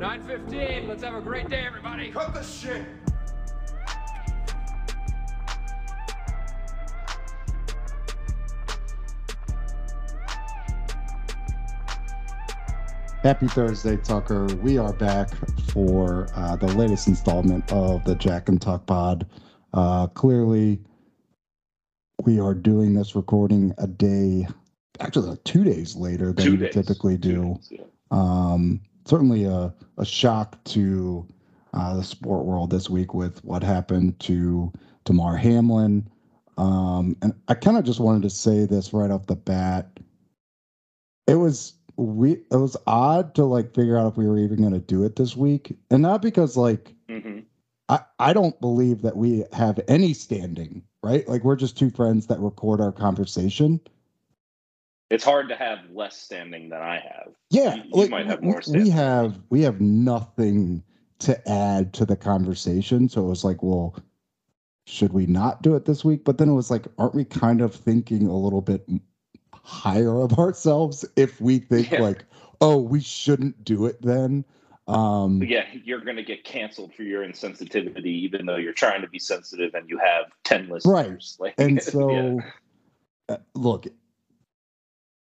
9:15. Let's have a great day, everybody. Cut the shit. Happy Thursday, Tucker. We are back for uh, the latest installment of the Jack and Tuck Pod. Uh, clearly, we are doing this recording a day, actually, like two days later than Two we days. typically do. days, yeah. Um, certainly a, a shock to uh, the sport world this week with what happened to Damar Hamlin. Um, and I kind of just wanted to say this right off the bat. It was we it was odd to like figure out if we were even going to do it this week, and not because like Mhm. I I don't believe that we have any standing, right? Like we're just two friends that record our conversation. It's hard to have less standing than I have. Yeah, You- you might have more we standing. have we have nothing to add to the conversation. So it was like, well, should we not do it this week? But then it was like, aren't we kind of thinking a little bit higher of ourselves if we think Yeah. like, oh, we shouldn't do it then? Um, yeah, you're going to get canceled for your insensitivity, even though you're trying to be sensitive and you have ten listeners. Like, and yeah. so uh, look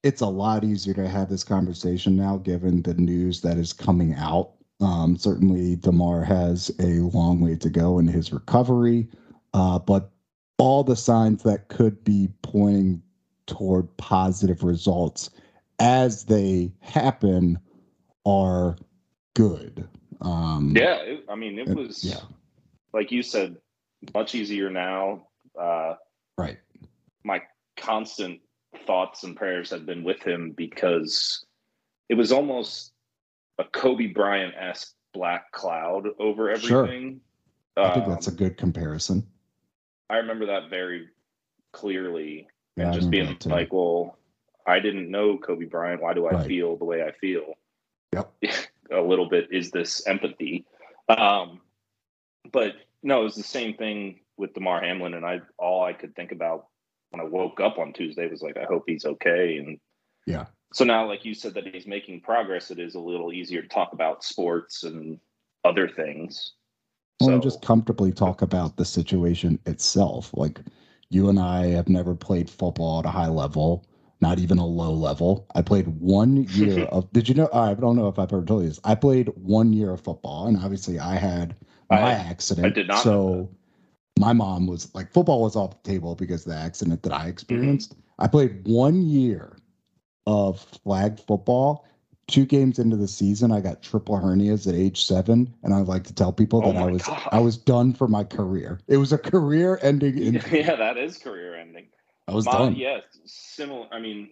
it's a lot easier to have this conversation now given the news that is coming out. Um, certainly Damar has a long way to go in his recovery uh, but all the signs that could be pointing toward positive results as they happen are good. Um, yeah, it, I mean, it was yeah. like you said, much easier now. Uh, right. my constant thoughts and prayers have been with him because it was almost a Kobe Bryant esque black cloud over Sure. everything. i think that's a Um, good comparison I remember that very clearly, Yeah, and just being like, "Well, I didn't know Kobe Bryant. Why do I Right. feel the way I feel?" Yep. a little bit is this empathy, um, but no, it was the same thing with Damar Hamlin, and I all I could think about when I woke up on Tuesday was like, "I hope he's okay." And Yeah. so now, like you said, that he's making progress. It is a little easier to talk about sports and other things. Well, so and just comfortably talk about the situation itself. Like you and I have never played football at a high level, not even a low level. I played one year of. Did you know? I don't know if I've ever told you this. I played one year of football, and obviously I had my I- accident. I did not So my mom was like, football was off the table because of the accident that I mm-hmm. experienced. I played one year of flag football. Two games into the season, I got triple hernias at age seven, and I like to tell people Oh that I was God. I was done for my career. It was a career-ending injury. yeah, that is career ending. I was My- done. Yeah, similar. I mean,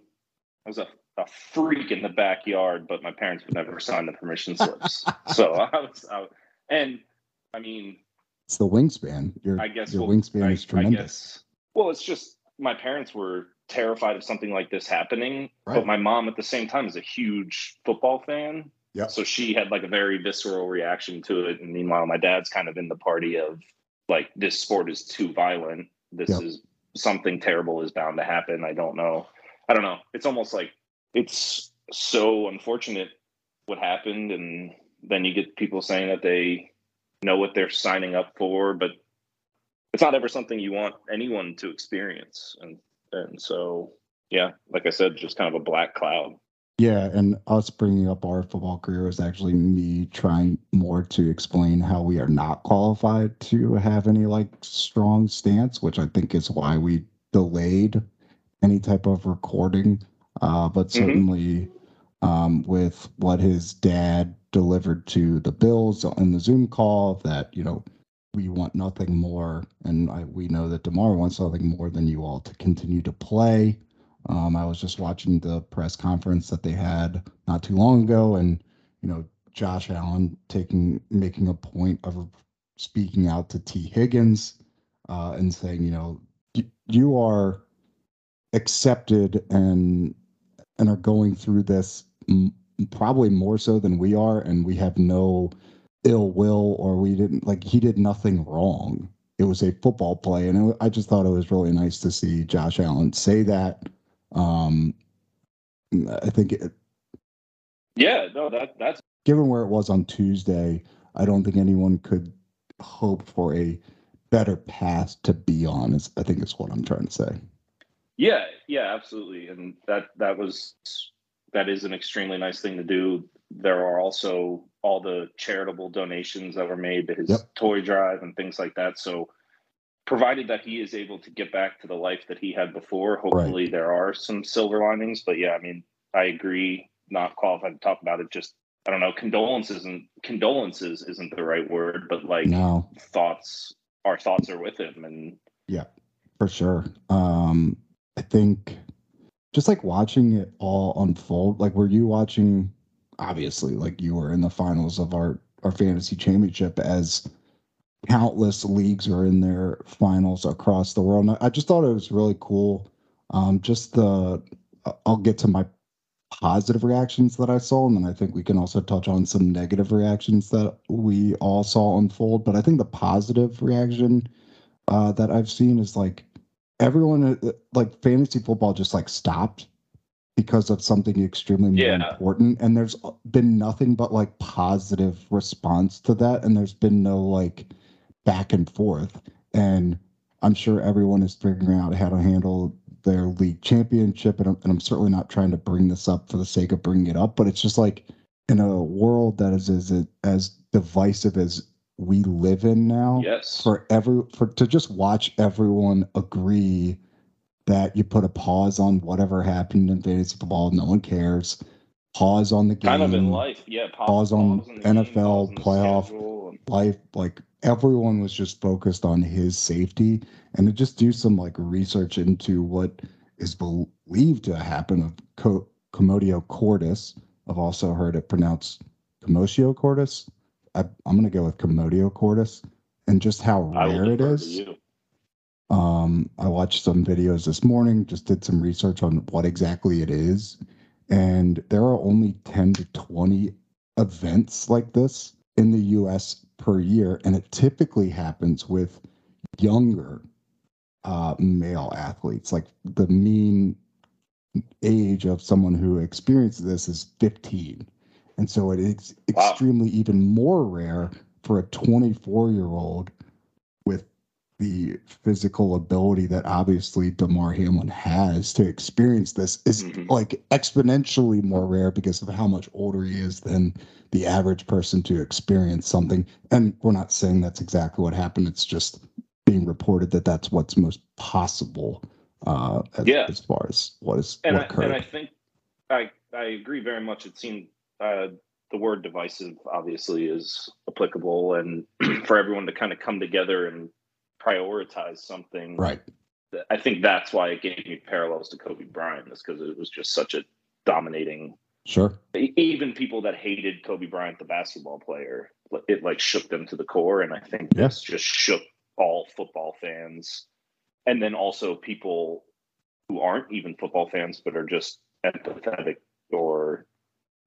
I was a, a freak in the backyard, but my parents would never sign the permission slips. so I was, I, and I mean, It's the wingspan. Your I guess your we'll- wingspan I, is I tremendous. guess. Well, it's just my parents were terrified of something like this happening, Right. but my mom at the same time is a huge football fan. Yep. So she had like a very visceral reaction to it, and meanwhile, my dad's kind of in the party of like this sport is too violent. This Yep. is something terrible is bound to happen. I don't know. I don't know. It's almost like it's so unfortunate what happened, and then you get people saying that they know what they're signing up for, but it's not ever something you want anyone to experience. And and so yeah, like I said, just kind of a black cloud. Yeah, and us bringing up our football career is actually me trying more to explain how we are not qualified to have any like strong stance, which I think is why we delayed any type of recording. Uh, but Mhm. certainly, um, with what his dad delivered to the Bills in the Zoom call, that you know we want nothing more, and I, we know that Damar wants nothing more than you all to continue to play. Um, I was just watching the press conference that they had not too long ago, and you know Josh Allen taking making a point of speaking out to Tee Higgins uh, and saying, you know, you are accepted and and are going through this m- probably more so than we are, and we have no ill will or we didn't like he did nothing wrong. It was a football play, and it, I just thought it was really nice to see Josh Allen say that. Um, I think it, Yeah, no, that that's given where it was on Tuesday, I don't think anyone could hope for a better path to be on. Is I think is what I'm trying to say. Yeah, yeah, absolutely, and that that was that is an extremely nice thing to do. There are also all the charitable donations that were made to his Yep. toy drive and things like that. So, provided that he is able to get back to the life that he had before, hopefully there are some silver linings. But yeah, I mean, I agree. Not qualified to talk about it. Just I don't know. Condolences and condolences isn't the right word, but like No, thoughts, our thoughts are with him, and yeah, for sure. Um, I think just like watching it all unfold. Like, were you watching? Obviously, like you were in the finals of our our fantasy championship as countless leagues are in their finals across the world. And I just thought it was really cool. Um, just the I'll get to my positive reactions that I saw, and then I think we can also touch on some negative reactions that we all saw unfold. But I think the positive reaction uh, that I've seen is like everyone, uh, like fantasy football, just like stopped because of something extremely Yeah. important, and there's been nothing but like positive response to that, and there's been no like back and forth, and I'm sure everyone is figuring out how to handle their league championship. And I'm, and I'm certainly not trying to bring this up for the sake of bringing it up, but it's just like in a world that is as, as divisive as we live in now, yes, for every for to just watch everyone agree that you put a pause on whatever happened in fantasy football, no one cares. Pause on the game. kind of in life, yeah. Pause, pause on game, NFL pause playoff. and- life like everyone was just focused on his safety and to just do some like research into what is believed to happen of Co- commodio cordis i've also heard it pronounced commotio cordis I, i'm going to go with commodio cordis and just how rare it is. defer to is you. um, I watched some videos this morning, just did some research on what exactly it is. And there are only 10 to 20 events like this in the US per year. And it typically happens with younger uh, male athletes. Like the mean age of someone who experiences this is 15. And so it is Wow. extremely even more rare for a 24 year old with the physical ability that obviously Damar Hamlin has to experience this is Mhm. like exponentially more rare because of how much older he is than the average person to experience something. And we're not saying that's exactly what happened. It's just being reported that that's what's most possible uh, as, Yeah. as far as what is and what I, occurred. and I think I I agree very much. It seemed uh, the word divisive obviously is applicable, and for everyone to kind of come together and prioritize something. right. I think that's why it gave me parallels to Kobe Bryant, is because it was just such a dominating. Sure. Even people that hated Kobe Bryant, the basketball player, it like shook them to the core, and I think yes. this just shook all football fans, and then also people who aren't even football fans but are just empathetic or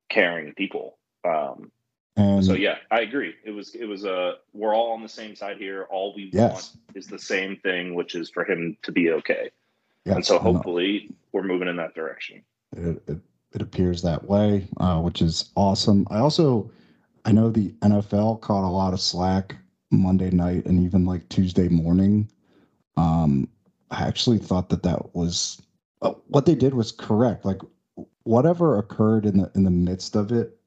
caring people. Um, And so yeah, I agree. It was it was a we're all on the same side here. All we Yes. want is the same thing, which is for him to be okay. yeah, and so hopefully we're moving in that direction. it, it, it appears that way, uh, which is awesome. I also, I know the NFL caught a lot of slack Monday night and even like Tuesday morning. Um, I actually thought that that was uh, what they did was correct. Like whatever occurred in the in the midst of it,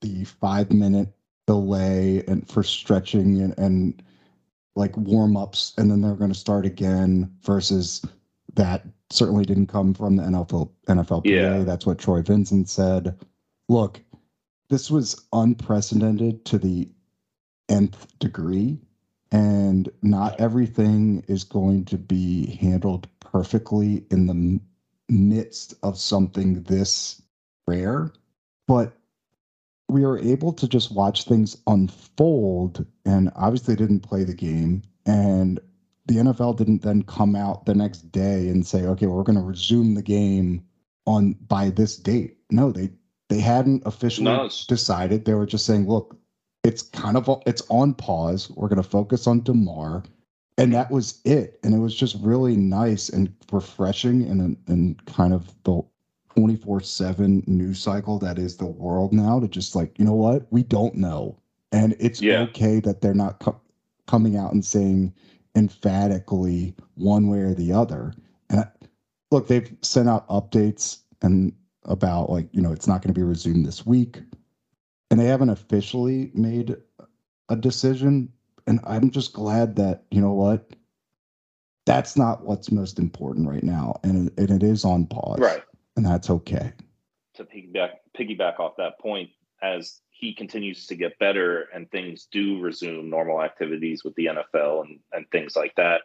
the five minute delay and for stretching and, and like warm ups, and then they're going to start again versus that certainly didn't come from the NFL NFLPA. Yeah. That's what Troy Vincent said. Look, this was unprecedented to the nth degree, and not everything is going to be handled perfectly in the midst of something this rare. But we were able to just watch things unfold and obviously didn't play the game. And the NFL didn't then come out the next day and say, okay, we're going to resume the game on by this date. No, they they hadn't officially No, decided. They were just saying, look, it's kind of it's on pause. We're going to focus on Damar, and that was it. And it was just really nice and refreshing, and and kind of the 24 7 news cycle that is the world now to just like, you know what? We don't know. And it's Yeah. okay that they're not co- coming out and saying emphatically one way or the other. And I, look, they've sent out updates and about like, you know, it's not going to be resumed this week. And they haven't officially made a decision. And I'm just glad that, you know what? That's not what's most important right now. And, it- and it is on pause Right. and that's okay. To piggyback piggyback off that point, as he continues to get better and things do resume normal activities with the NFL and, and things like that,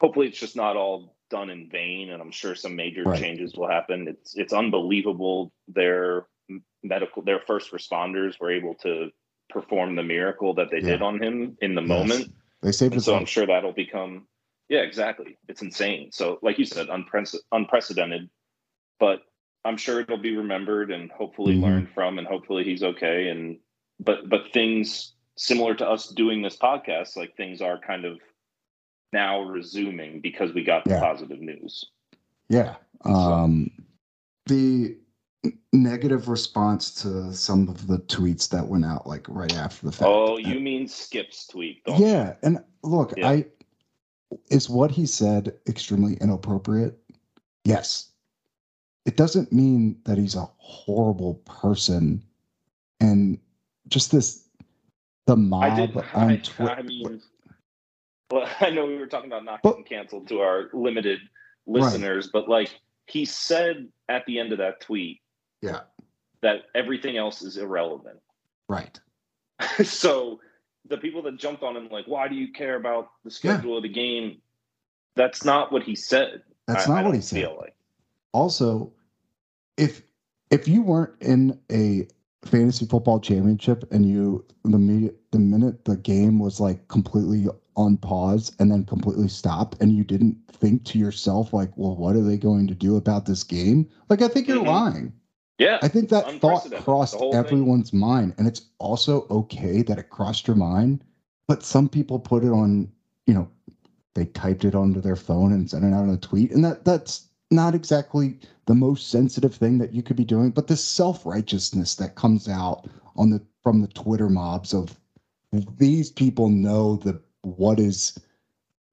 hopefully it's just not all done in vain. And I'm sure some major Right. changes will happen. It's it's unbelievable their medical their first responders were able to perform the miracle that they did on him in the Yes. moment. They saved his so I'm sure that'll become, yeah, exactly. It's insane. So, like you said, unprece- unprecedented, but I'm sure it'll be remembered and hopefully Mhm. learned from, and hopefully he's okay. And but but things similar to us doing this podcast, like things are kind of now resuming because we got the Yeah. positive news. Yeah. So- Um, the n- negative response to some of the tweets that went out like right after the fact. Oh, you mean Skip's tweet? Don't you? yeah. And look, Yeah. I is what he said extremely inappropriate. Yes. It doesn't mean that he's a horrible person. And just this, the mob I did. on I, Twitter. I mean, well, I know we were talking about not getting canceled to our limited listeners, but like he said at the end of that tweet yeah. that everything else is irrelevant. Right. so the people that jumped on him, like, why do you care about the schedule of the game? That's not what he said. That's I- not I what he said. Like. also if if you weren't in a fantasy football championship and you the media the minute the game was like completely on pause and then completely stopped and you didn't think to yourself like well what are they going to do about this game like i think you're Mhm. lying Yeah, i think that thought crossed whole thing. everyone's mind and it's also okay that it crossed your mind but some people put it on you know they typed it onto their phone and sent it out on a tweet and that that's not exactly the most sensitive thing that you could be doing but the self-righteousness that comes out on the from the twitter mobs of these people know the what is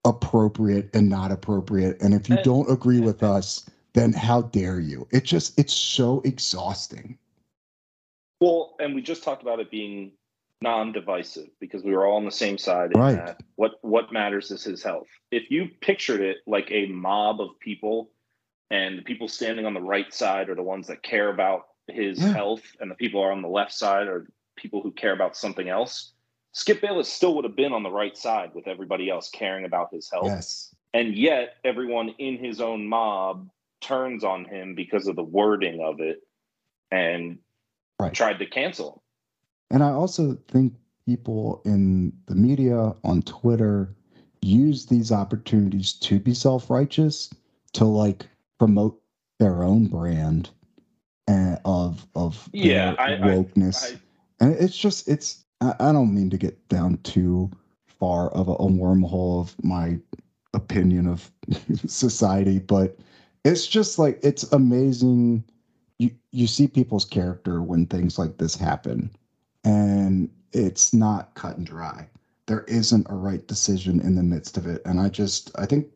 appropriate and not appropriate and if you And- don't agree with us then how dare you it just it's so exhausting Well, and we just talked about it being non-divisive because we were all on the same side. Right. that What what matters is his health. If you pictured it like a mob of people, and the people standing on the right side are the ones that care about his Yeah. health, and the people are on the left side are people who care about something else. Skip Bayless still would have been on the right side with everybody else caring about his health yes and yet everyone in his own mob turns on him because of the wording of it and Right. tried to cancel him. And I also think people in the media, on Twitter, use these opportunities to be self righteous, to like promote their own brand and of of Yeah, I- I- wokeness. I- and it's just it's I, I don't mean to get down too far of a, a wormhole of my opinion of society, but it's just like it's amazing. You you see people's character when things like this happen, and it's not cut and dry. There isn't a right decision in the midst of it, and I just I think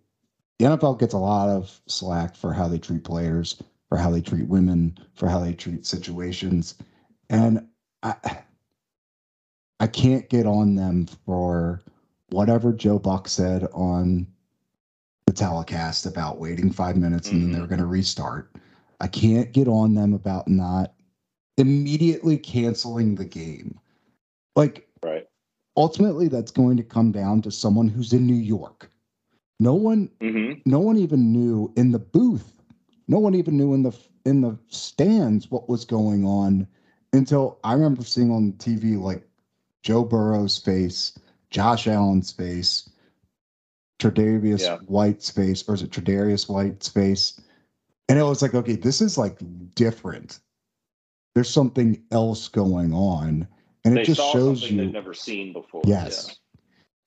the NFL gets a lot of slack for how they treat players, for how they treat women, for how they treat situations, and I I can't get on them for whatever Joe Buck said on the telecast about waiting five minutes and then they're going to restart. I can't get on them about not immediately canceling the game. Like Right. ultimately that's going to come down to someone who's in New York. No one hmm no one even knew in the booth no one even knew in the in the stands what was going on until i remember seeing on tv like joe burrow's face josh allen's face Tredavious Yeah. White's face, or is it Tredarius White space? And it was like, okay, this is like different. There's something else going on, and They it just shows something you they've never seen before. Yes.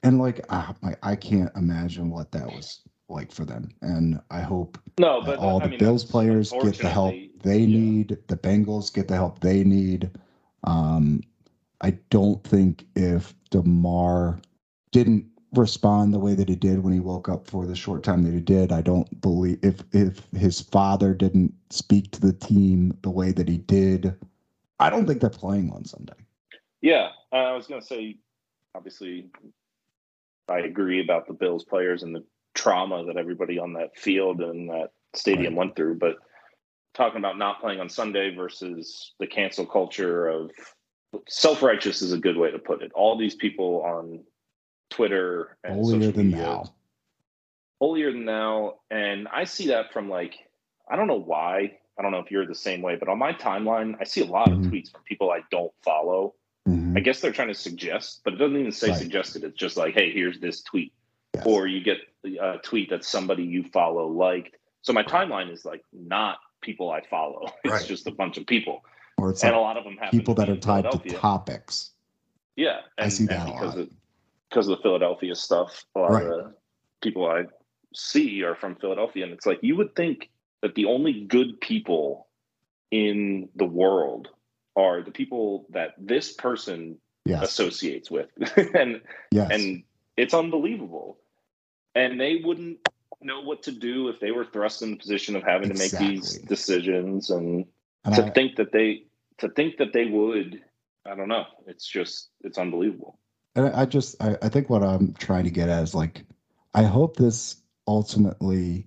and like ah, I, I can't imagine what that was like for them. And I hope No, but all I the mean, Bills players get the help they yeah. need. The Bengals get the help they need. Um, I don't think if Damar didn't respond the way that he did when he woke up for the short time that he did, I don't believe if if his father didn't speak to the team the way that he did, I don't think they're playing on Sunday. Yeah, uh, I was going to say, obviously, I agree about the Bills players and the trauma that everybody on that field and that stadium Right. went through. But talking about not playing on Sunday versus the cancel culture of self righteous is a good way to put it. All these people on Twitter and Holier than media, thou. holier than thou. And I see that from like, I don't know why. I don't know if you're the same way, but on my timeline, I see a lot Mhm. of tweets from people I don't follow. Mhm. I guess they're trying to suggest, but it doesn't even say Right. suggested. It's just like, hey, here's this tweet. Yes. Or you get a tweet that somebody you follow liked. So my timeline is like not people I follow. It's Right. just a bunch of people. or it's and a lot of them happen people that are tied to topics. Yeah, I and, see and that a because lot. of because of the Philadelphia stuff. A lot Right. of the people I see are from Philadelphia, and it's like you would think that the only good people in the world are the people that this person Yes. associates with, and Yes. and it's unbelievable. And they wouldn't know what to do if they were thrust in the position of having to make these decisions and and to I, think that they to think that they would i don't know it's just it's unbelievable And I just I, I think what I'm trying to get at is like I hope this ultimately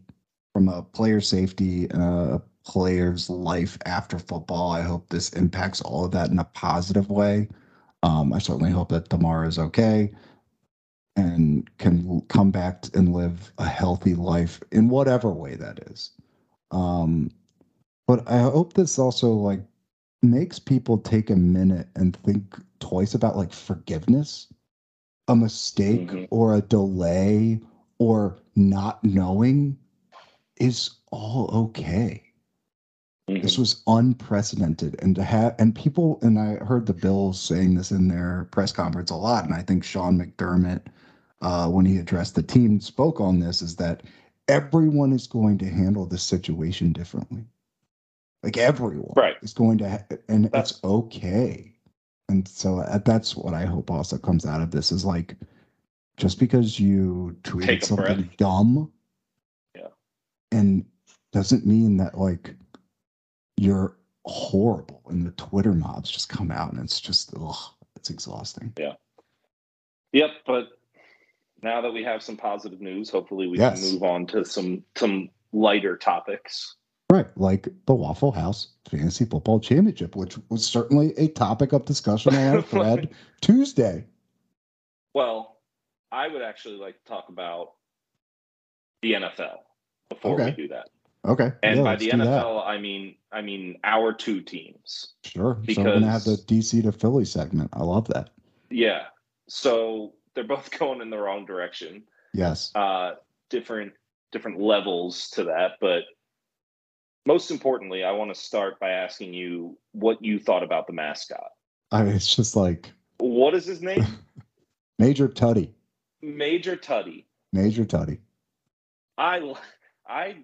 from a player safety and a player's life after football, I hope this impacts all of that in a positive way. Um, I certainly hope that Damar is okay and can come back and live a healthy life in whatever way that is. Um, but I hope this also like makes people take a minute and think twice about like forgiveness, a mistake Mhm. or a delay or not knowing is all okay. This Mhm. was unprecedented, and to have and people and I heard the Bills saying this in their press conference a lot, and I think Sean McDermott, uh, when he addressed the team, spoke on this: is that everyone is going to handle this situation differently. Like everyone, Right. is going to, ha- and That's- it's okay. And so uh, that's what I hope also comes out of this is like, just because you tweeted something breath. dumb, Yeah. and doesn't mean that like you're horrible and the Twitter mobs just come out and it's just ugh, it's exhausting. Yeah. Yep but now that we have some positive news hopefully we Yes. can move on to some some lighter topics Right, like the Waffle House Fantasy Football Championship, which was certainly a topic of discussion on our thread Tuesday. well i would actually like to talk about the nfl before Okay. we do that Okay, and yeah, by the do that. nfl i mean i mean our two teams sure. so we're gonna have the DC to Philly segment. I love that. yeah so they're both going in the wrong direction Yes, uh, different different levels to that. But most importantly, I want to start by asking you what you thought about the mascot. I mean, it's just like What is his name? Major Tuddy, Major Tuddy. Major Tuddy. I I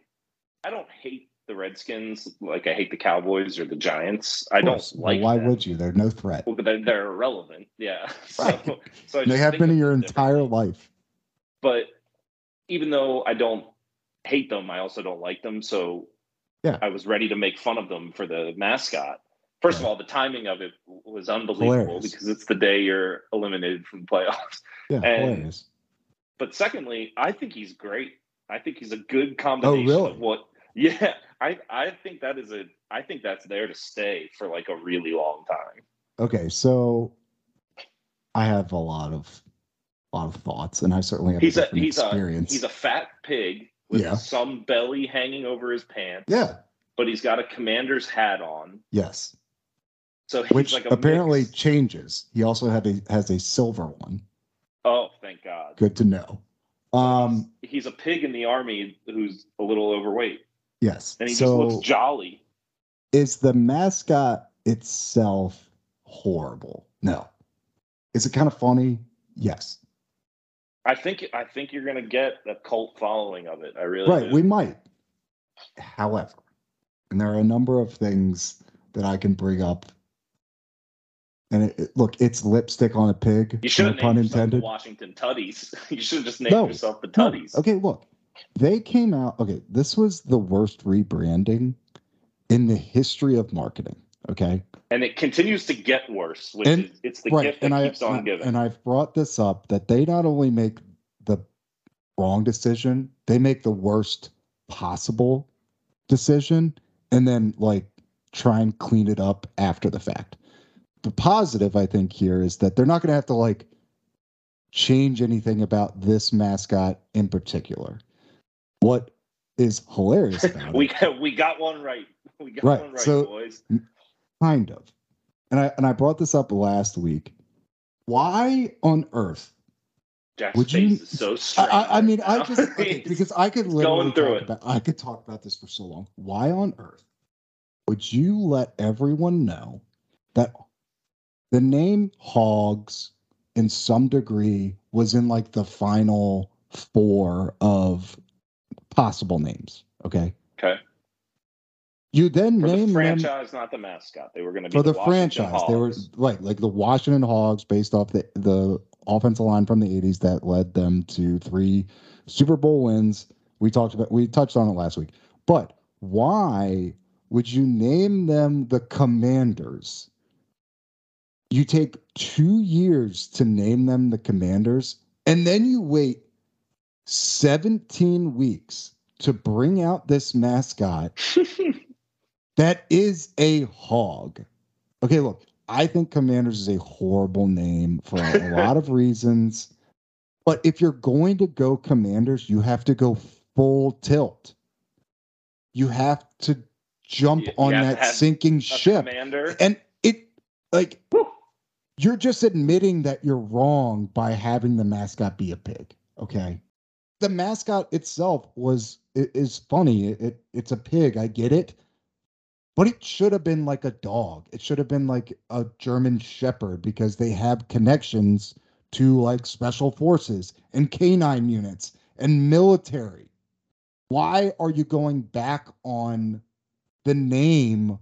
I don't hate the Redskins like I hate the Cowboys or the Giants. I don't. Well, like. why them. would you? They're no threat. Well, they're, they're irrelevant. Yeah. Right. So, so I They have been in your entire life. but even though I don't hate them, I also don't like them. So Yeah. I was ready to make fun of them for the mascot. First of all, the timing of it was unbelievable Hilarious. because it's the day you're eliminated from the playoffs. Yeah, And- hilarious. But secondly, I think he's great. I think he's a good oh, combination Oh, really? of what. Yeah, I I think that is a. I think that's there to stay for like a really long time. Okay, so I have a lot of a lot of thoughts, and I certainly have He's a a he's a experience. he's a fat pig with Yeah. some belly hanging over his pants. yeah, but he's got a commander's hat on. yes, So he's which like a apparently mix- changes. He also had a has a silver one. Oh, thank God. Good to know. Um, he's a pig in the army who's a little overweight, yes. and he so just looks jolly. is the mascot itself horrible? No. Is it kind of funny? Yes. I think I think you're gonna get a cult following of it. I really right, do. we might. However, and there are a number of things that I can bring up. And it, it- look, it's lipstick on a pig. you should no have pun intended. Washington Tuddies. you should have just named No, yourself the No, Tuddies. Okay, look, they came out. Okay, this was the worst rebranding in the history of marketing. Okay, And it continues to get worse, which And- is it's the right, gift that I, keeps on giving. And I've brought this up that they not only make the wrong decision, they make the worst possible decision, and then like try and clean it up after the fact. The positive, I think, here is that they're not going to have to like change anything about this mascot in particular. What is hilarious about we it, we got one right. We got Right, one right, so- boys. Kind of, and I and I brought this up last week. Why on earth Jack's would you- is so I, strange. I, I mean, I just okay, because I could literally going through talk it. about I could talk about this for so long. Why on earth would you let everyone know that the name Hogs in some degree was in like the final four of possible names? Okay. okay. You then For the name them franchise, not the mascot. They were going to be for the, Washington franchise. They were Hogs. right, like the Washington Hogs, based off the the offensive line from the '80s that led them to three Super Bowl wins. We talked about, we touched on it last week. But why would you name them the Commanders? You take two years to name them the Commanders, and then you wait 17 weeks to bring out this mascot that is a hog. Okay, look, I think Commanders is a horrible name for a, lot of reasons. But if you're going to go Commanders, you have to go full tilt. You have to jump You- you on to that sinking ship. commander. And it, like, Whew. you're just admitting that you're wrong by having the mascot be a pig. Okay. The mascot itself was is funny. It, it it's a pig. I get it. But it should have been like a dog. It should have been like a German shepherd because they have connections to like special forces and canine units and military. Why are you going back on the name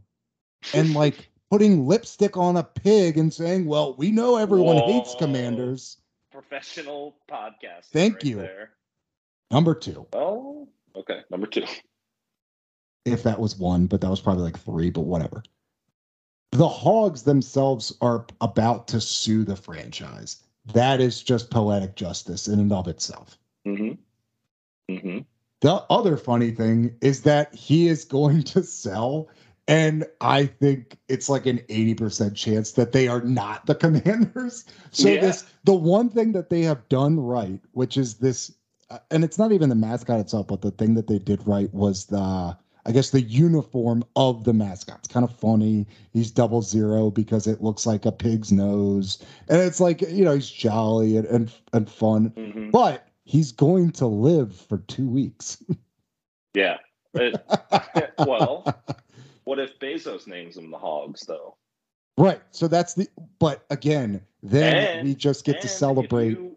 and like putting lipstick on a pig and saying, "Well, we know everyone hates commanders." Professional podcast. Thank right you. There. Number 2, Oh, okay. Number two. If that was one, but that was probably like 3, but whatever. The Hogs themselves are about to sue the franchise. That is just poetic justice in and of itself. Mm-hmm. Mm-hmm. The other funny thing is that he is going to sell, and I think it's like an 80% chance that they are not the commanders. So Yeah. this the one thing that they have done right, which is this uh, and it's not even the mascot itself, but the thing that they did right was the I guess the uniform of the mascot. It's kind of funny. He's double zero because it looks like a pig's nose. And it's like, you know, he's jolly and and, and fun. Mm-hmm. But he's going to live for two weeks. Yeah. It- well, what if Bezos names them the Hogs, though? right. So that's the but again, then And- we just get to celebrate. If you,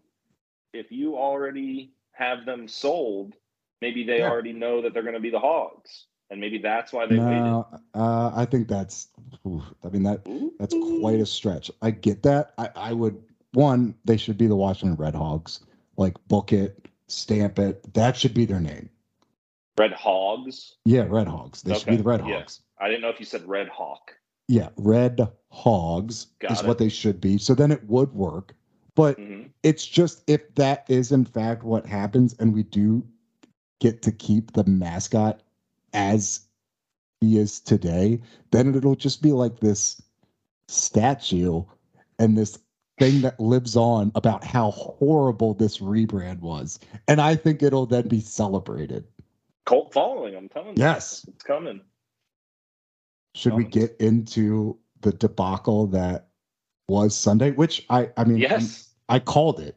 if you already have them sold, maybe they Yeah. already know that they're going to be the Hogs, and maybe that's why they no, uh, I think that's oof, I mean that waited. that's quite a stretch. I get that. I, I would one, they should be the Washington Red Hogs. Like book it, stamp it. That should be their name. Red Hogs. Yeah, Red Hogs. They should be the Red yeah. Hogs. I didn't know if you said Red Hawk. Yeah, Red Hogs Got is it. what they should be. So then it would work. But hmm it's just if that is in fact what happens and we do get to keep the mascot as he is today, then it'll just be like this statue and this thing that lives on about how horrible this rebrand was. And I think it'll then be celebrated. Cult following. I'm telling you. Yes. it's coming. Should we Um, get into the debacle that was Sunday, which I I mean Yes. I called it.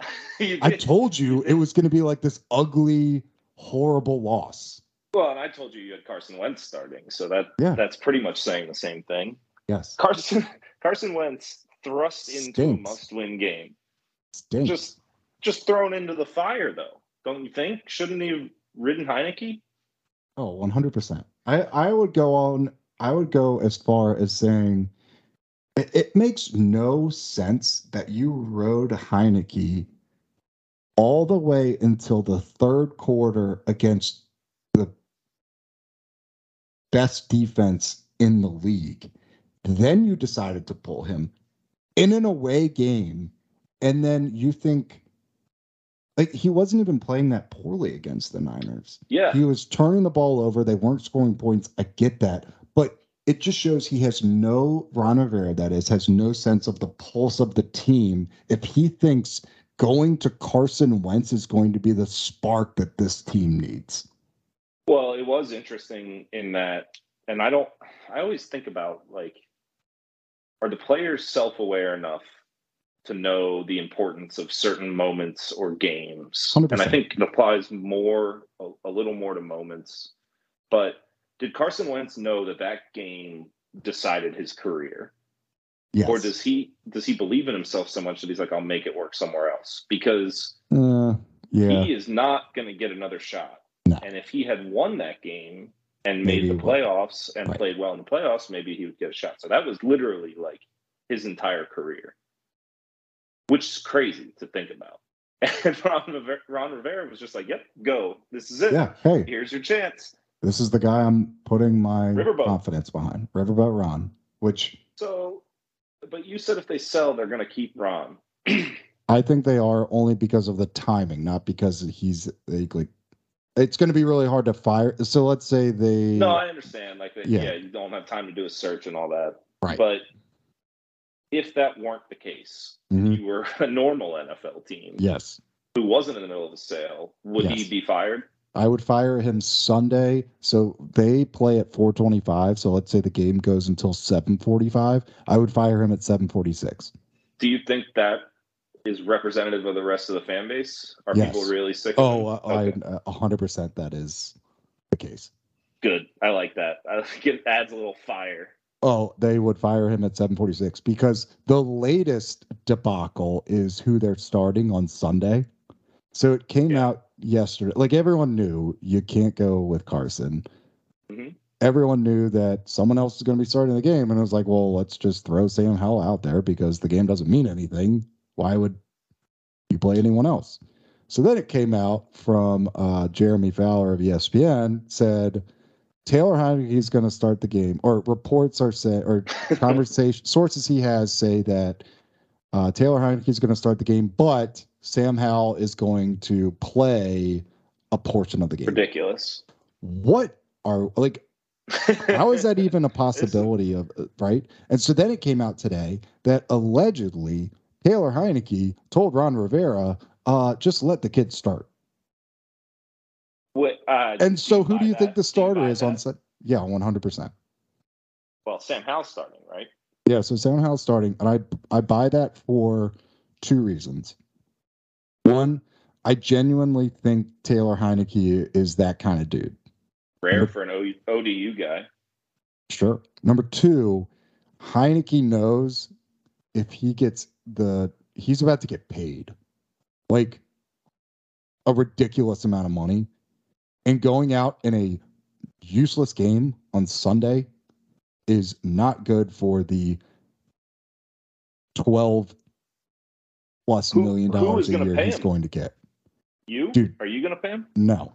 I told you it was going to be like this ugly, horrible loss. Well, and I told you you had Carson Wentz starting, so that Yeah. that's pretty much saying the same thing. Yes, Carson Carson Wentz thrust into a Stinks. must-win game. stinks. Just just thrown into the fire, though. Don't you think? Shouldn't he have ridden Heinicke? Oh, 100%. I, I would go on, I would go as far as saying it, it makes no sense that you rode Heinicke all the way until the third quarter against best defense in the league. Then you decided to pull him in an away game. And then you think, like, he wasn't even playing that poorly against the Niners. Yeah. He was turning the ball over. They weren't scoring points. I get that. But it just shows he has no, Ron Rivera, that is, has no sense of the pulse of the team. If he thinks going to Carson Wentz is going to be the spark that this team needs. Well, it was interesting in that, and I don't, I always think about like, are the players self aware enough to know the importance of certain moments or games? 100%. And I think it applies more, a, a little more to moments. But did Carson Wentz know that that game decided his career? Yes. Or does he does he believe in himself so much that he's like, I'll make it work somewhere else? Because Uh, yeah. he is not going to get another shot. No. And if he had won that game and Maybe made the playoffs and Right. played well in the playoffs, maybe he would get a shot. So that was literally like his entire career, which is crazy to think about. And Ron Rivera, Ron Rivera was just like, "Yep, go. This is it. yeah. Hey, Here's your chance." this is the guy I'm putting my Riverboat. confidence behind. Riverboat Ron, which So, but you said if they sell, they're going to keep Ron. I think they are only because of the timing, not because he's like it's going to be really hard to fire. So let's say they No, I understand. Like, Yeah. yeah. you don't have time to do a search and all that. Right. But if that weren't the case, Mhm. you were a normal NFL team yes, who wasn't in the middle of a sale, would he be fired? I would fire him Sunday. So they play at 425. So let's say the game goes until 745. I would fire him at 746. Do you think that is representative of the rest of the fan base? Are Yes. people really sick? Oh, uh, I Okay. uh, 100% that is the case. good. I like that. I think it adds a little fire. Oh, they would fire him at 746 because the latest debacle is who they're starting on Sunday. So it came Yeah. out yesterday. Like everyone knew you can't go with Carson. Mhm. Everyone knew that someone else is going to be starting the game. And it was like, well, let's just throw Sam Howell out there because the game doesn't mean anything. Why would you play anyone else? So then it came out from uh, Jeremy Fowler of ESPN said Taylor Heinicke is going to start the game, or reports are said, or conversation sources he has say that uh, Taylor Heinicke is going to start the game, but Sam Howell is going to play a portion of the game. Ridiculous. What are like? How is that even a possibility of uh, right? And so then it came out today that allegedly Taylor Heinicke told Ron Rivera, uh, just let the kid start. What, uh, And so who do you think the starter is on set? Yeah, 100%. Well, Sam Howell's starting, right? Yeah, so Sam Howell's starting, and I I buy that for two reasons. One, I genuinely think Taylor Heinicke is that kind of dude. Rare Number- for an ODU guy. Sure. Number two, Heinicke knows if he gets the he's about to get paid like a ridiculous amount of money, and going out in a useless game on Sunday is not good for the twelve plus Who- million dollars a year he's him? going to get. You? Dude. Are you going to pay him? No,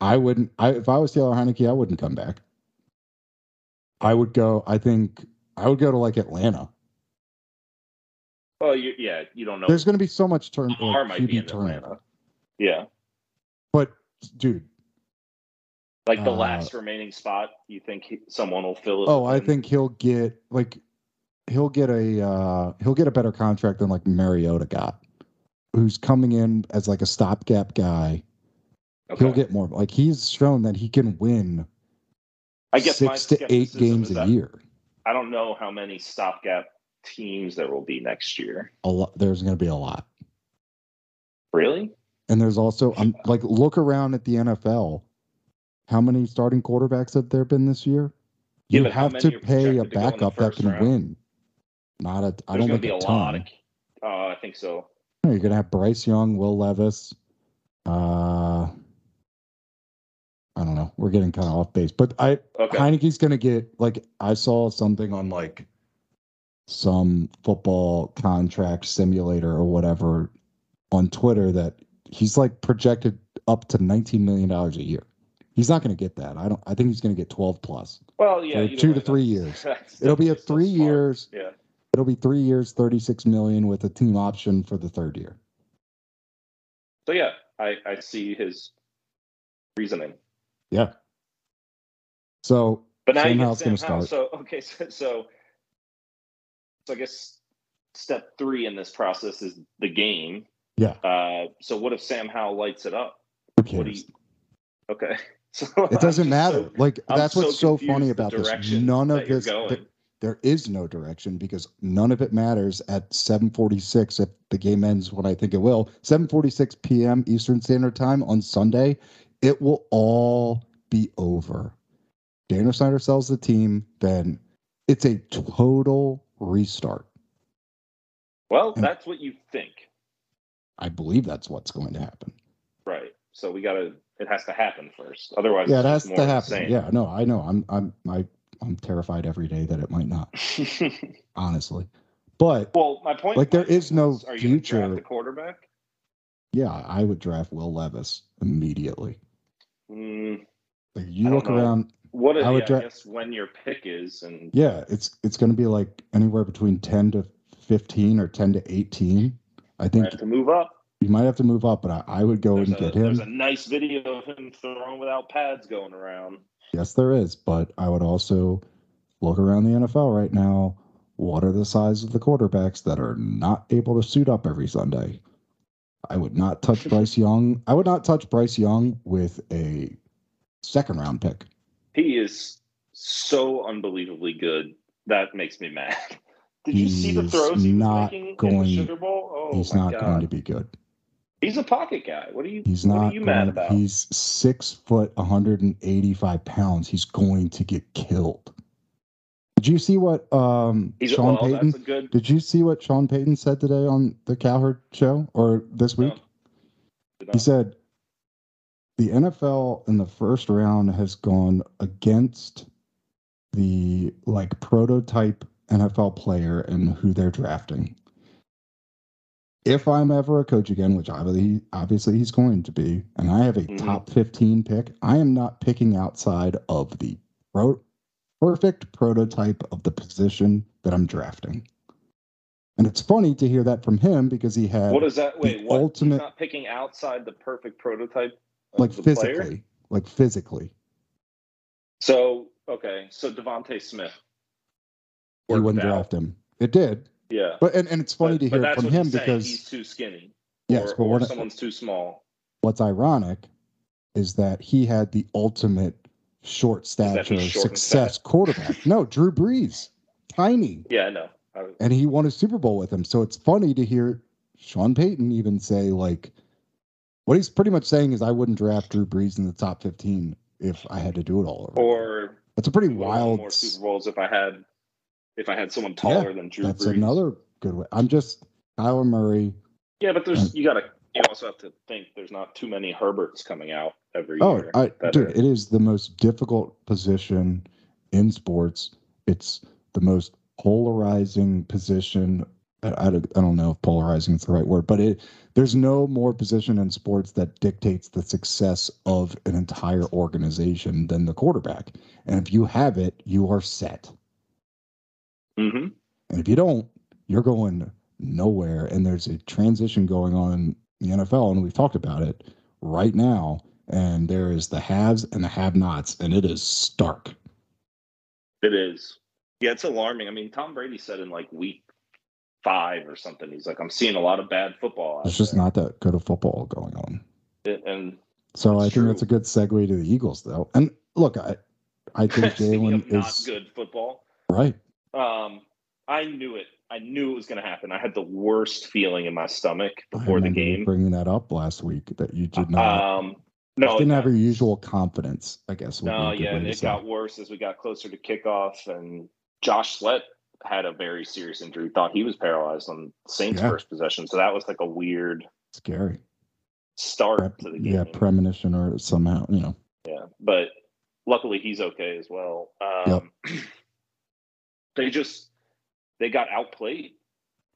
I wouldn't. I if I was Taylor Heinicke, I wouldn't come back. I would go. I think I would go to like Atlanta. Well, you, yeah, you don't know. There's going to be so much turn. Lamar Like, might be QB in turnover. Atlanta. Yeah. But dude, Like the Uh, last remaining spot, you think he, someone will fill it? oh, I him? think he'll get like he'll get a uh he'll get a better contract than like Mariota got, who's coming in as like a stopgap guy. Okay. He'll get more. Like he's shown that he can win I guess six to eight games a that year. I don't know how many stopgap teams there will be next year. A lot. There's going to be a lot. Really? And there's also, I'm like, look around at the NFL. How many starting quarterbacks have there been this year? You how have to pay a projected to go in the backup that can round? win. Not a, I There's don't think to be a a ton. lot of. Uh, I think so. You're gonna have Bryce Young, Will Levis. Uh, I don't know. We're getting kind of off base, but I Okay. Heinicke's gonna get like I saw something on like some football contract simulator or whatever on Twitter that he's like projected up to 19 million dollars a year. He's not gonna get that. I don't. I think he's gonna get 12 plus. Well, yeah. two to three years. It'll be a three smart. years. Yeah. It'll be three years, 36 million with a team option for the third year. So yeah, I I see his reasoning. Yeah. So But now Sam you Howell's Sam gonna start. So okay, so, so so I guess step three in this process is the game. Yeah. Uh, so what if Sam Howell lights it up? who you? Okay. So It doesn't matter. so- like I'm that's what's so confused funny the about this. None of this. going. th- there is no direction because none of it matters at 7:46 if the game ends when I think it will. 7:46 p.m. Eastern Standard Time on Sunday. It will all be over. Daniel Snyder sells the team, then it's a total restart. Well, And- that's what you think, I believe that's what's going to happen. right? So we gotta. It has to happen first. Otherwise, Yeah, it has to happen. insane. Yeah, no, I know. I'm I'm I, I'm terrified every day that it might not, honestly. But well, my point. Like, there is no Are you gonna draft future- the quarterback? yeah, I would draft Will Levis immediately. Mm, Like you look know. around, what? I would yeah, dra- I guess when your pick is, and yeah, it's it's going to be like anywhere between 10 to 15 or 10 to 18. I think have to move up. you might have to move up, but I, I would go There's and a, get him there's a nice video of him throwing without pads going around. Yes, there is, but I would also look around the NFL right now. What are the size of the quarterbacks that are not able to suit up every Sunday? I would not touch Bryce Young. I would not touch Bryce Young with a second round pick. He is so unbelievably good. That makes me mad. Did you see the He's throws he was not making in going- the Sugar Bowl? Oh He's not God. going to be good. He's a pocket guy. What are you? He's what not are you mad going, about? He's six foot, 185 pounds. He's going to get killed. Did you see what um, He's Sean well, Payton? Good. Did you see what Sean Payton said today on the Cowherd show or this week? No. Did He said the NFL in the first round has gone against the like prototype NFL player and who they're drafting. If I'm ever a coach again, which obviously obviously he's going to be, and I have a Mhm. top 15 pick, I am not picking outside of the pro- perfect prototype of the position that I'm drafting. And it's funny to hear that from him because he had What is that? Wait, what? ultimate- He's not picking outside the perfect prototype. Like physically, Player? like physically. So okay, so DeVonta Smith. He wouldn't out. draft him. It did, Yeah, but and, and it's funny But- to hear from him because he's too skinny. yes, or, but or someone's too small. what's ironic is that he had the ultimate short stature short success quarterback. No, Drew Brees, tiny, Yeah, I know. I, and he won a Super Bowl with him. So it's funny to hear Sean Payton even say like, what he's pretty much saying is, I wouldn't draft Drew Brees in the top fifteen if I had to do it all over. or That's a pretty wild. more Super Bowls if I had if I had someone taller than Drew That's Brees. another good way. I'm just Kyler Murray. Yeah, but there's you gotta you also have to think there's not too many Herberts coming out every Oh, year. I, that dude, are- it is the most difficult position in sports. It's the most polarizing position. I, I, don't- know if polarizing is the right word, but it there's no more position in sports that dictates the success of an entire organization than the quarterback. And if you have it, you are set. Mhm. And if you don't, you're going nowhere. And there's a transition going on in the NFL, and we've talked about it right now. And there is the haves and the have nots, and it is stark. It is. Yeah, it's alarming. I mean, Tom Brady said in like week five or something, he's like, I'm seeing a lot of bad football. There's just there." not that good of football going on. It- and So I think that's a good segue to the Eagles, though. And look, I I think Jalen is good football, right. um, I knew it. I knew it was going to happen. I had the worst feeling in my stomach before the game. bringing that up last week that you did not Um, no, didn't have your usual confidence. I guess. No, yeah, and it got worse as we got closer to kickoff, and Josh Sweat had a very serious injury. Thought he was paralyzed on Saints' Yeah. first possession, so that was like a weird Scary. start Prep- to the game. yeah, premonition or somehow, you know. Yeah, but luckily he's okay as well. Um, they just they got outplayed,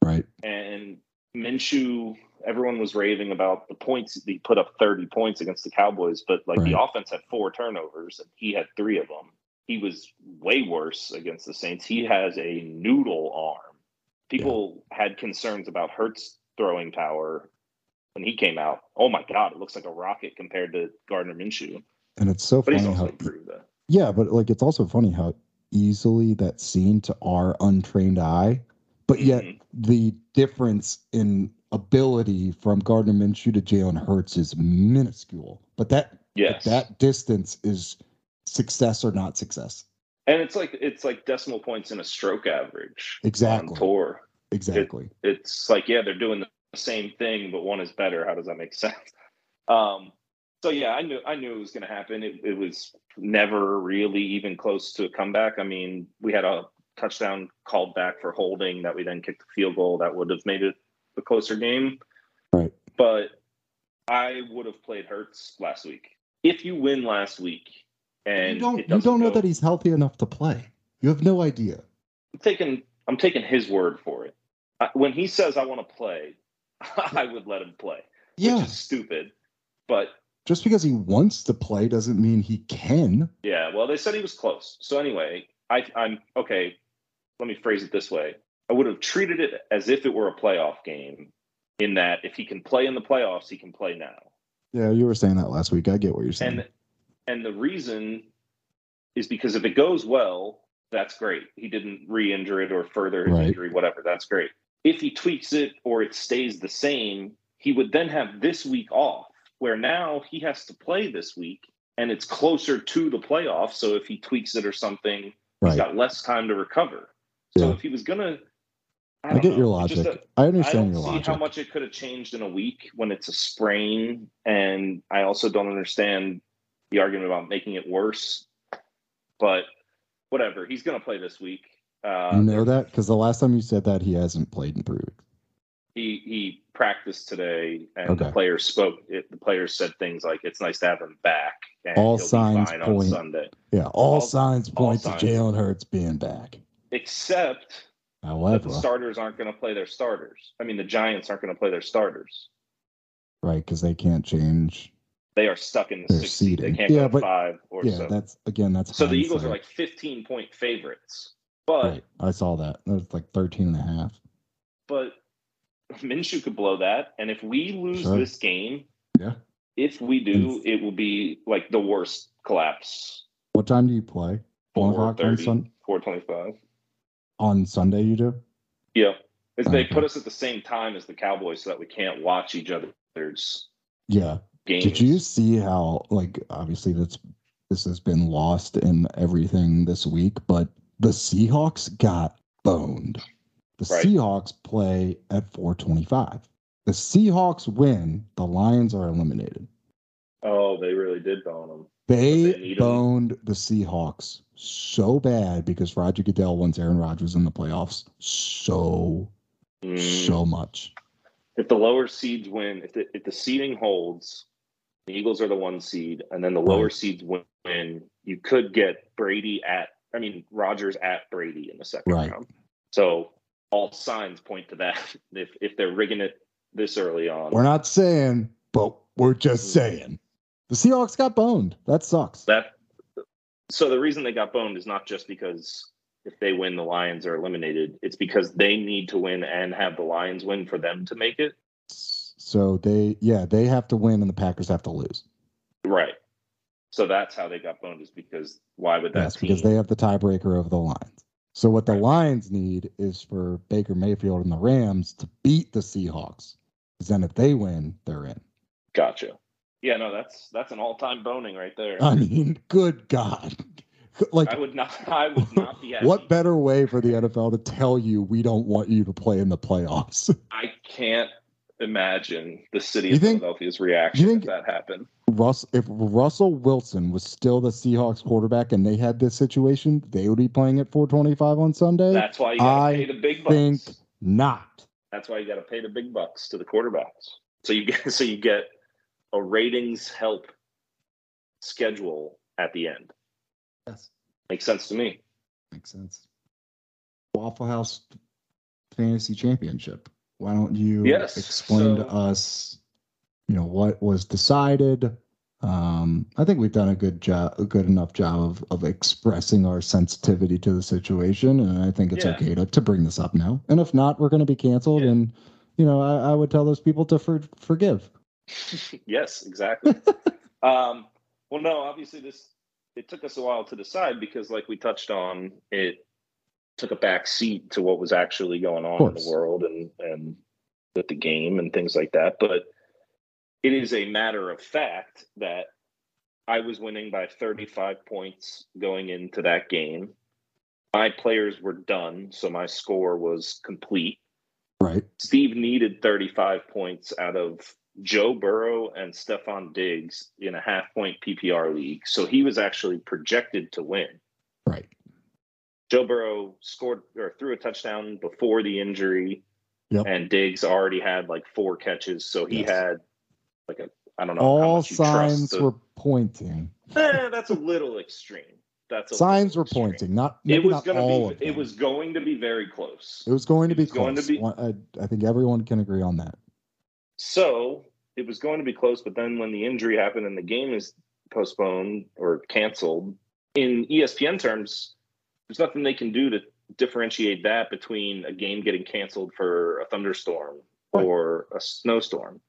Right. and Minshew. Everyone was raving about the points. He put up thirty points against the Cowboys, but like the offense had four turnovers, and he had three of them. He was way worse against the Saints. He has a noodle arm. People had concerns about Hurts throwing power when he came out. Oh my God, it looks like a rocket compared to Gardner Minshew. And it's so But he's funny also how improved that. Yeah, but like it's also funny how easily that's seen to our untrained eye, but yet Mhm. the difference in ability from Gardner Minshew to Jalen Hurts is minuscule. But that Yes. that distance is success or not success. and it's like it's like decimal points in a stroke average Exactly. on tour. Exactly. It's like yeah, they're doing the same thing, but one is better. How does that make sense? Um, so yeah, I knew I knew it was going to happen. It, it was never really even close to a comeback. I mean, we had a touchdown called back for holding that we then kicked a field goal that would have made it a closer game. Right. But I would have played Hurts last week. If you win last week and you don't you don't know go- that he's healthy enough to play. You have no idea. I'm taking I'm taking his word for it. I, when he says I want to play, I would let him play, Yeah. which is stupid. But Just because he wants to play doesn't mean he can. yeah, well, they said he was close. So anyway, I, I'm okay. Let me phrase it this way: I would have treated it as if it were a playoff game. In that, if he can play in the playoffs, he can play now. Yeah, you were saying that last week. I get what you're saying. And and the reason is because if it goes well, that's great. He didn't re-injure it or further his Right. injury, whatever. That's great. If he tweaks it or it stays the same, he would then have this week off, where now he has to play this week, and it's closer to the playoffs. So if he tweaks it or something, he's got less time to recover. So Yeah. if he was gonna, I, I, get your know, it's logic. a- I I understand don't your see logic. how much it could have changed in a week when it's a sprain, and I also don't understand the argument about making it worse. But whatever, he's going to play this week. Uh, you know that because the last time you said that he hasn't played in three weeks. he he practiced today, and the players spoke. It, the players said things like, "It's nice to have him back." And All signs point- Sunday, Yeah, all, All- signs all point signs. to Jalen Hurts being back. except However, the starters aren't going to play their starters. I mean, the Giants aren't going to play their starters. right, because they can't change. They are stuck in the sixth seed. They can't Yeah, go but- five or Yeah, seven. that's again, that's So the Eagles are like 15 point favorites. But Right, I saw that. It was like 13 and a half. but Minshew could blow that. And if we lose Sure. this game, Yeah. if we do, it will be like the worst collapse. What time do you play? One o'clock on, 430, sun- 425. on Sunday, you do? Yeah. Is they put us at the same time as the Cowboys so that we can't watch each other's Yeah. Games. Did you see how like obviously that's this has been lost in everything this week, but the Seahawks got boned. The Right. Seahawks play at 425. The Seahawks win, the Lions are eliminated. Oh, they really did bone them. They, they boned the Seahawks so bad because Roger Goodell wants Aaron Rodgers in the playoffs so Mm. so much. if the lower seeds win, if the, if the seeding holds, the Eagles are the one seed, and then the lower seeds win, you could get Brady at, I mean, Rodgers at Brady in the second Right. round. So all signs point to that. If if they're rigging it this early on, We're not saying, but we're just Mm. saying. The Seahawks got boned. That sucks. that. So the reason they got boned is not just because if they win, the Lions are eliminated. It's because they need to win and have the Lions win for them to make it. So they, yeah, they have to win and the Packers have to lose. Right. So that's how they got boned is because why would that Yes, team? because they have the tiebreaker over the Lions. So what the Right. Lions need is for Baker Mayfield and the Rams to beat the Seahawks. Because then if they win, they're in. Gotcha. Yeah, no, that's that's an all-time boning right there. I mean, good God. Like, I would not. I would not be happy. what better way for the NFL to tell you we don't want you to play in the playoffs? I can't imagine the city You of think- Philadelphia's reaction you think- if that happened. Russ, if Russell Wilson was still the Seahawks quarterback and they had this situation, they would be playing at 425 on Sunday. That's why you got I to pay the big bucks. think not. That's why you got to pay the big bucks to the quarterbacks. So you get so you get a ratings help schedule at the end. Yes. Makes sense to me. Makes sense. Waffle House Fantasy Championship. Why don't you Yes, explain to us, you know, what was decided? Um, I think we've done a good job, a good enough job of, of expressing our sensitivity to the situation, and I think it's Yeah. okay to, to bring this up now. And if not, we're going to be canceled, Yeah. and you know, I, I would tell those people to for, forgive. yes, exactly. um, well, no, obviously this it took us a while to decide because, like we touched on, it took a back seat to what was actually going on in the world and and with the game and things like that. But it is a matter of fact that I was winning by 35 points going into that game. My players were done, so my score was complete. Right. Steve needed 35 points out of Joe Burrow and Stefon Diggs in a half point PPR league. So he was actually projected to win. Joe Burrow scored or threw a touchdown before the injury, Yep. and Diggs already had like four catches. So he Yes. had like a, I don't know. All much you trust signs were pointing. Eh, that's a little extreme. That's a Signs were extreme. pointing. Not It was going to be. It was going to be very close. It was going to be going to close. be- I, I think everyone can agree on that. So it was going to be close, but then when the injury happened and the game is postponed or canceled, in ESPN terms, there's nothing they can do to differentiate that between a game getting canceled for a thunderstorm Right. or a snowstorm.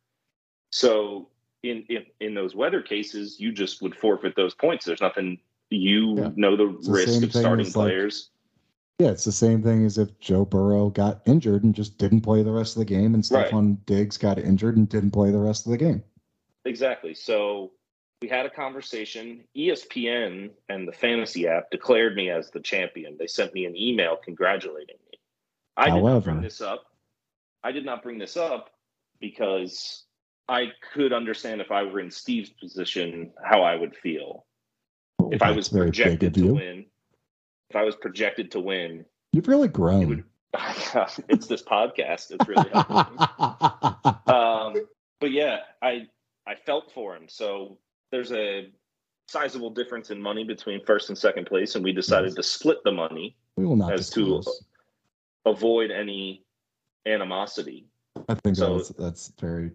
So in, in in those weather cases, you just would forfeit those points. There's nothing you Yeah. know the It's risk same of starting as, like, players. Yeah, it's the same thing as if Joe Burrow got injured and just didn't play the rest of the game, and Right. Stefon Diggs got injured and didn't play the rest of the game. Exactly. So we had a conversation. ESPN and the fantasy app declared me as the champion. They sent me an email congratulating me. I did not bring this up. I did not bring this up because I could understand if I were in Steve's position how I would feel. If I was very projected to win, if I was projected to win, You've really it grown. would it's this podcast. It's really me um, but yeah, I I felt for him. So there's a sizable difference in money between first and second place, and we decided to split the money, we will not as to- disclose. avoid any animosity. I think so- that's that's very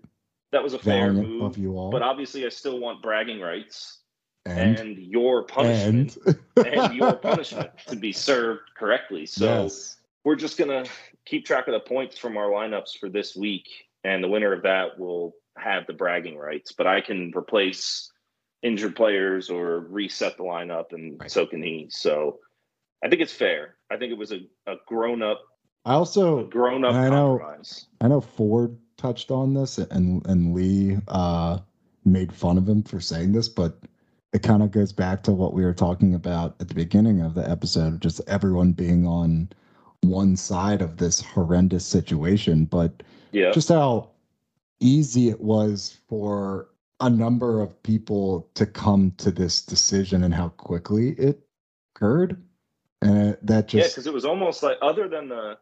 That was a fair move, of you all. but obviously, I still want bragging rights and and, your punishment and, and, your punishment to be served correctly. So. yes, we're just gonna keep track of the points from our lineups for this week, and the winner of that will have the bragging rights. But I can replace injured players or reset the lineup, and Right. so can he. So I think it's fair. I think it was a, a grown up, I also grown up I know- compromise. I know Ford touched on this and and Lee uh made fun of him for saying this, but it kind of goes back to what we were talking about at the beginning of the episode, just everyone being on one side of this horrendous situation, but Yeah, just how easy it was for a number of people to come to this decision and how quickly it occurred. And it, that just. yeah, because it was almost like other than the.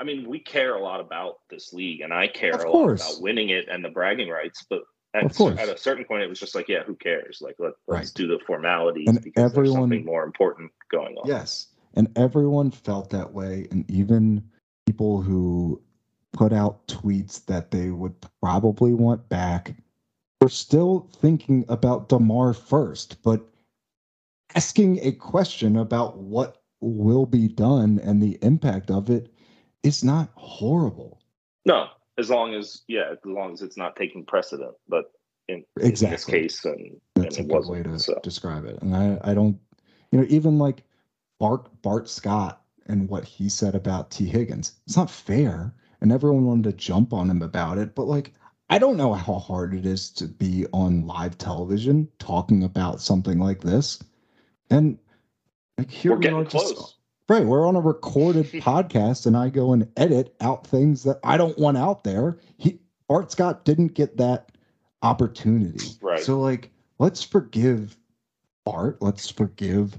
I mean, we care a lot about this league, and I care Of a course. lot about winning it and the bragging rights. But at, at a certain point, it was just like, yeah, who cares? Like, let, let's Right. do the formalities And because there's something more important going on. Yes. And everyone felt that way. And even people who put out tweets that they would probably want back were still thinking about Damar first, but asking a question about what will be done and the impact of it is not horrible. No, as long as yeah, as long as it's not taking precedent. But in, in this Exactly. case, and, That's a and it good way to so describe it. And I, I don't, you know, even like Bart Bart Scott and what he said about Tee Higgins, it's not fair. And everyone wanted to jump on him about it, but like, I don't know how hard it is to be on live television talking about something like this. And like here we're we are close. just right. We're on a recorded podcast, and I go and edit out things that I don't want out there. He Bart Scott didn't get that opportunity. Right. So like let's forgive Art. Let's forgive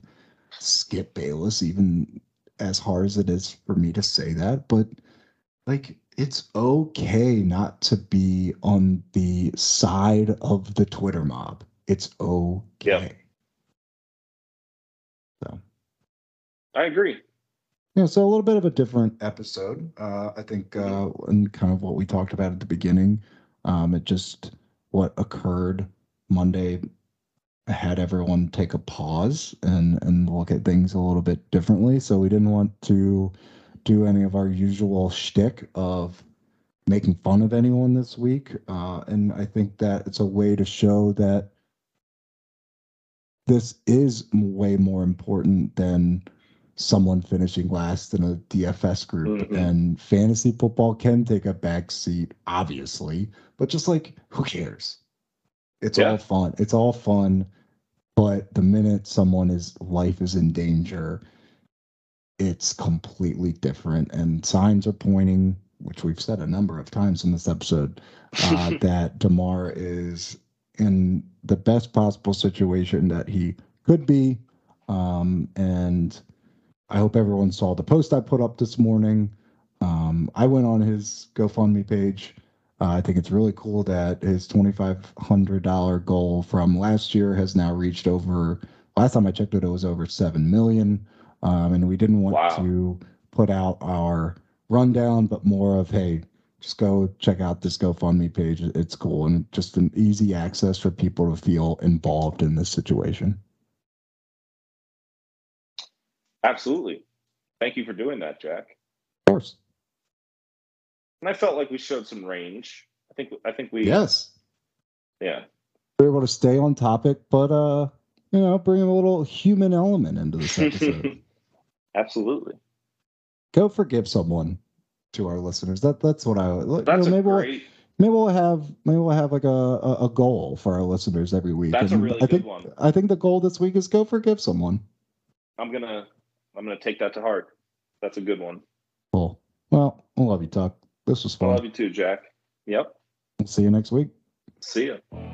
Skip Bayless, even as hard as it is for me to say that. But like, it's okay not to be on the side of the Twitter mob. It's okay. Yep. So I agree. yeah, so a little bit of a different episode. Uh, I think, uh, and kind of what we talked about at the beginning. Um, it just what occurred Monday had everyone take a pause and and look at things a little bit differently. So we didn't want to do any of our usual shtick of making fun of anyone this week. Uh, and I think that it's a way to show that this is way more important than someone finishing last in a DFS group. Mhm. And fantasy football can take a back seat, obviously, but just like, who cares? It's Yeah. all fun. It's all fun. But the minute someone is life is in danger, it's completely different. And signs are pointing, which we've said a number of times in this episode, uh, that Damar is in the best possible situation that he could be. Um, and I hope everyone saw the post I put up this morning. Um, I went on his GoFundMe page. Uh, I think it's really cool that his $2,500 goal from last year has now reached over. Last time I checked it, it was over seven million. Um, and we didn't want Wow. to put out our rundown, but more of hey, just go check out this GoFundMe page. It's cool and just an easy access for people to feel involved in this situation. Absolutely. Thank you for doing that, Jack. Of course. And I felt like we showed some range. I think I think we Yes. yeah. We're able to stay on topic, but uh, you know, bring a little human element into this episode. Absolutely. go forgive someone to our listeners. That that's what I you That's know, a maybe we'll, great maybe we'll have maybe we'll have like a, a, a goal for our listeners every week. That's a really I good think one. I think the goal this week is go forgive someone. I'm gonna I'm gonna take that to heart. That's a good one. Cool. Well, I love you, Tuck. This was fun. I fun. love you too, Jack. Yep. See you next week. See ya.